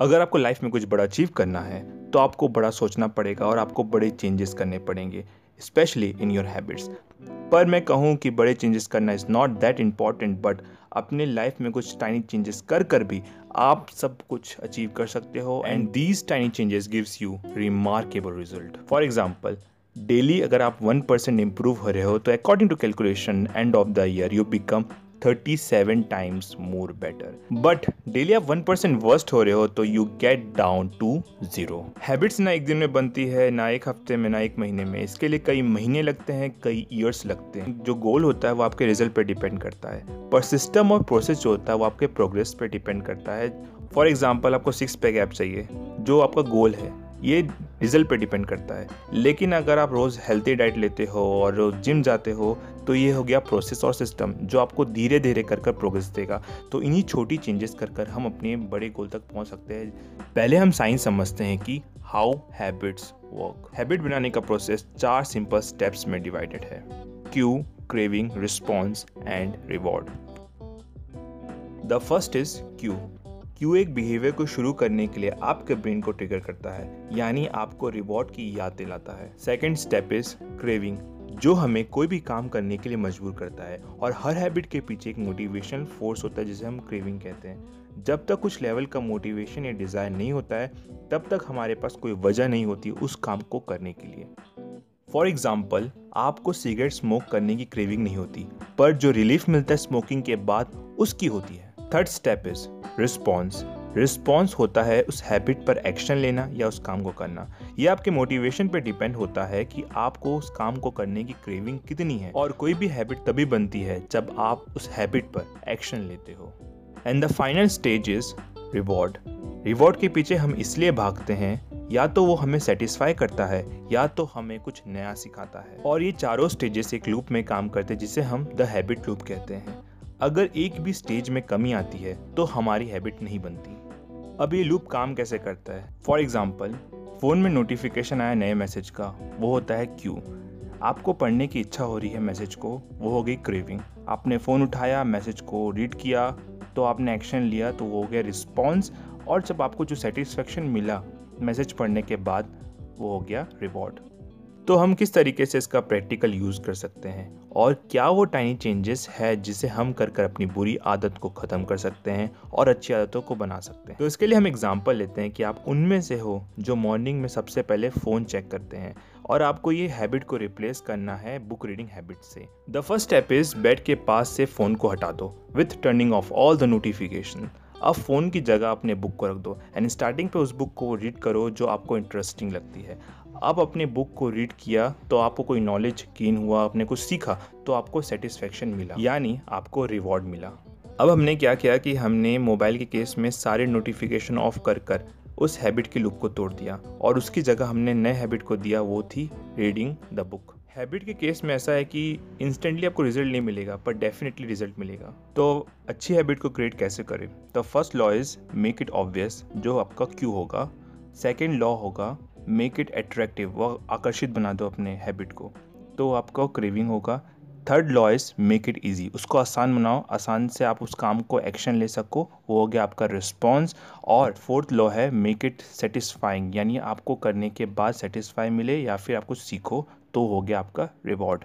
अगर आपको लाइफ में कुछ बड़ा अचीव करना है तो आपको बड़ा सोचना पड़ेगा और आपको बड़े चेंजेस करने पड़ेंगे स्पेशली इन योर हैबिट्स पर मैं कहूँ कि बड़े चेंजेस करना is not that important but अपने लाइफ में कुछ टाइनी चेंजेस कर कर भी आप सब कुछ अचीव कर सकते हो and these tiny changes gives you remarkable result for example daily अगर आप वन परसेंट इम्प्रूव हो रहे हो तो according to calculation end of the year you become 37 times more better but daily आप वन परसेंट वर्स्ट हो रहे हो तो you get down to zero habits ना एक दिन में बनती है, ना एक हफ़्ते में, ना एक महीने में। इसके लिए कई महीने लगते हैं, कई ईयर्स लगते हैं। जो गोल होता है, वो आपके रिज़ल्ट पे डिपेंड करता है। पर सिस्टम और प्रोसेस जो होता है, वो आपके प्रोग्रेस पे डिपेंड करता है। फॉर एग्ज़ाम्पल आपको सिक्स पैक ऐप चाहिए, जो आपका गोल है। ये रिज़ल्ट पे डिपेंड करता है। लेकिन अगर आप रोज़ हेल्थी डाइट लेते हो और रोज़ जिम जाते हो तो ये हो गया प्रोसेस और सिस्टम जो आपको धीरे धीरे कर कर प्रोग्रेस देगा। तो इन्हीं छोटी चेंजेस कर कर हम अपने बड़े गोल तक पहुँच सकते हैं। पहले हम साइंस समझते हैं कि हाउ हैबिट्स वर्क। हैबिट बनाने का प्रोसेस चार सिंपल स्टेप्स में डिवाइडेड है। Cue, craving response and reward. The first is cue. Cue एक बिहेवियर को शुरू करने के लिए आपके ब्रेन को ट्रिगर करता है? यानी आपको रिवॉर्ड की याद दिलाता है। सेकेंड स्टेप इज़ क्रेविंग जो हमें कोई भी काम करने के लिए मजबूर करता है और हर हैबिट के पीछे एक मोटिवेशनल फोर्स होता है, जिसे हम क्रेविंग कहते हैं। जब तक कुछ लेवल का मोटिवेशन या डिज़ायर नहीं होता है, तब तक हमारे पास कोई वजह नहीं होती उस काम को करने के लिए। फॉर एग्ज़ाम्पल आपको सिगरेट स्मोक करने की क्रेविंग नहीं होती, पर जो रिलीफ मिलता है स्मोकिंग के बाद, उसकी होती है। Third step is response response होता है उस हैबिट पर एक्शन लेना या उस काम को करना। ये आपके मोटिवेशन पे डिपेंड होता है कि आपको उस काम को करने की क्रेविंग कितनी है। और कोई भी हैबिट तभी बनती है जब आप उस हैबिट पर एक्शन लेते हो। And the final stage is reward reward के पीछे हम इसलिए भागते हैं, या तो वो हमें सेटिस्फाई करता है, या तो हमें कुछ नया सिखाता है। और ये चारों स्टेजेस एक लूप में काम करते हैं, जिसे हम द हैबिट लूप कहते हैं। अगर एक भी स्टेज में कमी आती है तो हमारी हैबिट नहीं बनती। अब ये लूप काम कैसे करता है? फॉर एग्ज़ाम्पल फ़ोन में नोटिफिकेशन आया नए मैसेज का, वो होता है क्यू आपको पढ़ने की इच्छा हो रही है मैसेज को, वो हो गई क्रेविंग आपने फ़ोन उठाया मैसेज को रीड किया तो आपने एक्शन लिया तो वो हो गया रिस्पॉन्स और जब आपको जो सेटिस्फेक्शन मिला मैसेज पढ़ने के बाद, वो हो गया रिवॉर्ड तो हम किस तरीके से इसका प्रैक्टिकल यूज़ कर सकते हैं? और क्या वो टाइनी चेंजेस है जिसे हम कर कर अपनी बुरी आदत को ख़त्म कर सकते हैं और अच्छी आदतों को बना सकते हैं? तो इसके लिए हम एग्ज़ाम्पल लेते हैं कि आप उनमें से हो जो मॉर्निंग में सबसे पहले फ़ोन चेक करते हैं और आपको ये हैबिट को रिप्लेस करना है बुक रीडिंग हैबिट से। The first step is bed के पास से फ़ोन को हटा दो with turning off all the notification अब फ़ोन की जगह अपने बुक को रख दो। एंड स्टार्टिंग पे उस बुक को रीड करो जो आपको इंटरेस्टिंग लगती है। अब अपने बुक को रीड किया तो आपको कोई नॉलेज गेन हुआ, आपने कुछ सीखा तो आपको सेटिस्फेक्शन मिला, यानी आपको रिवॉर्ड मिला। अब हमने क्या किया कि हमने मोबाइल के केस में सारे नोटिफिकेशन ऑफ़ कर कर उस हैबिट की लुक को तोड़ दिया, और उसकी जगह हमने नए हैबिट को दिया, वो थी रीडिंग द बुक हैबिट के केस में ऐसा है कि इंस्टेंटली आपको रिज़ल्ट नहीं मिलेगा, पर डेफिनेटली रिज़ल्ट मिलेगा। तो अच्छी हैबिट को क्रिएट कैसे करें? The first law is make it obvious जो आपका क्यू होगा। सेकेंड लॉ होगा मेक इट अट्रैक्टिव वो आकर्षित बना दो अपने हैबिट को। तो आपका क्रेविंग होगा। Third law is make it easy उसको आसान बनाओ, आसान से आप उस काम को एक्शन ले सको, वो हो गया आपका रिस्पॉन्स और फोर्थ लॉ है मेक इट सेटिस्फाइंग यानी आपको करने के बाद सेटिस्फाई मिले या फिर आपको सीखो तो हो गया आपका रिवॉर्ड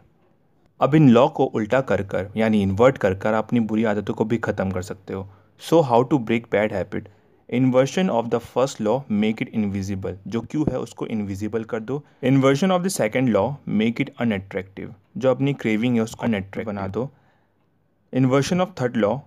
अब इन लॉ को उल्टा कर कर, यानी इन्वर्ट कर कर अपनी बुरी आदतों को भी ख़त्म कर सकते हो। So how to break bad habit inversion of the first law make it invisible जो क्यू है, उसको इनविजिबल कर दो. Inversion of the second law make it unattractive जो अपनी क्रेविंग है, उसको अनअट्रैक्ट बना दो. Inversion of third law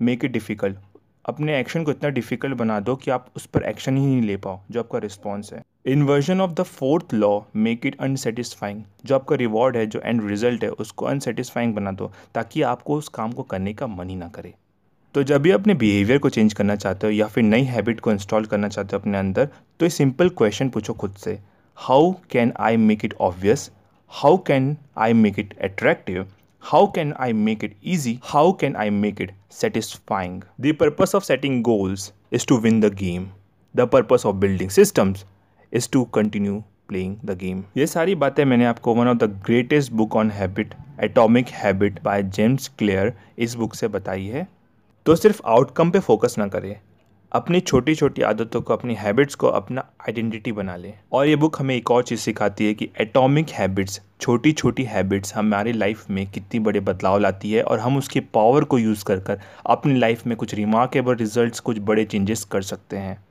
make it difficult अपने एक्शन को इतना डिफ़िकल्ट बना दो कि आप उस पर एक्शन ही नहीं ले पाओ, जो आपका रिस्पॉन्स है. Inversion of the fourth law make it unsatisfying जो आपका रिवॉर्ड है, जो एंड रिज़ल्ट है, उसको अनसेटिस्फाइंग बना दो, ताकि आपको उस काम को करने का मन ही ना करे. तो जब भी अपने बिहेवियर को चेंज करना चाहते हो या फिर नई हैबिट को इंस्टॉल करना चाहते हो अपने अंदर तो ये सिंपल क्वेश्चन पूछो खुद से how can I make it obvious how can I make it attractive how can I make it easy? How can I make it satisfying? The purpose of setting goals is to win the game. The purpose of building systems is to continue playing the game. ये सारी बातें मैंने आपको one of the greatest book on habit atomic habit by James Clear इस book से बताई है तो सिर्फ़ आउटकम पे फोकस ना करें अपनी छोटी छोटी आदतों को, अपनी हैबिट्स को, अपना आइडेंटिटी बना लें। और ये बुक हमें एक और चीज़ सिखाती है कि एटॉमिक हैबिट्स छोटी छोटी हैबिट्स हमारी लाइफ में कितनी बड़े बदलाव लाती है और हम उसकी पावर को यूज़ कर कर अपनी लाइफ में कुछ रिमार्केबल रिज़ल्ट कुछ बड़े चेंजेस कर सकते हैं।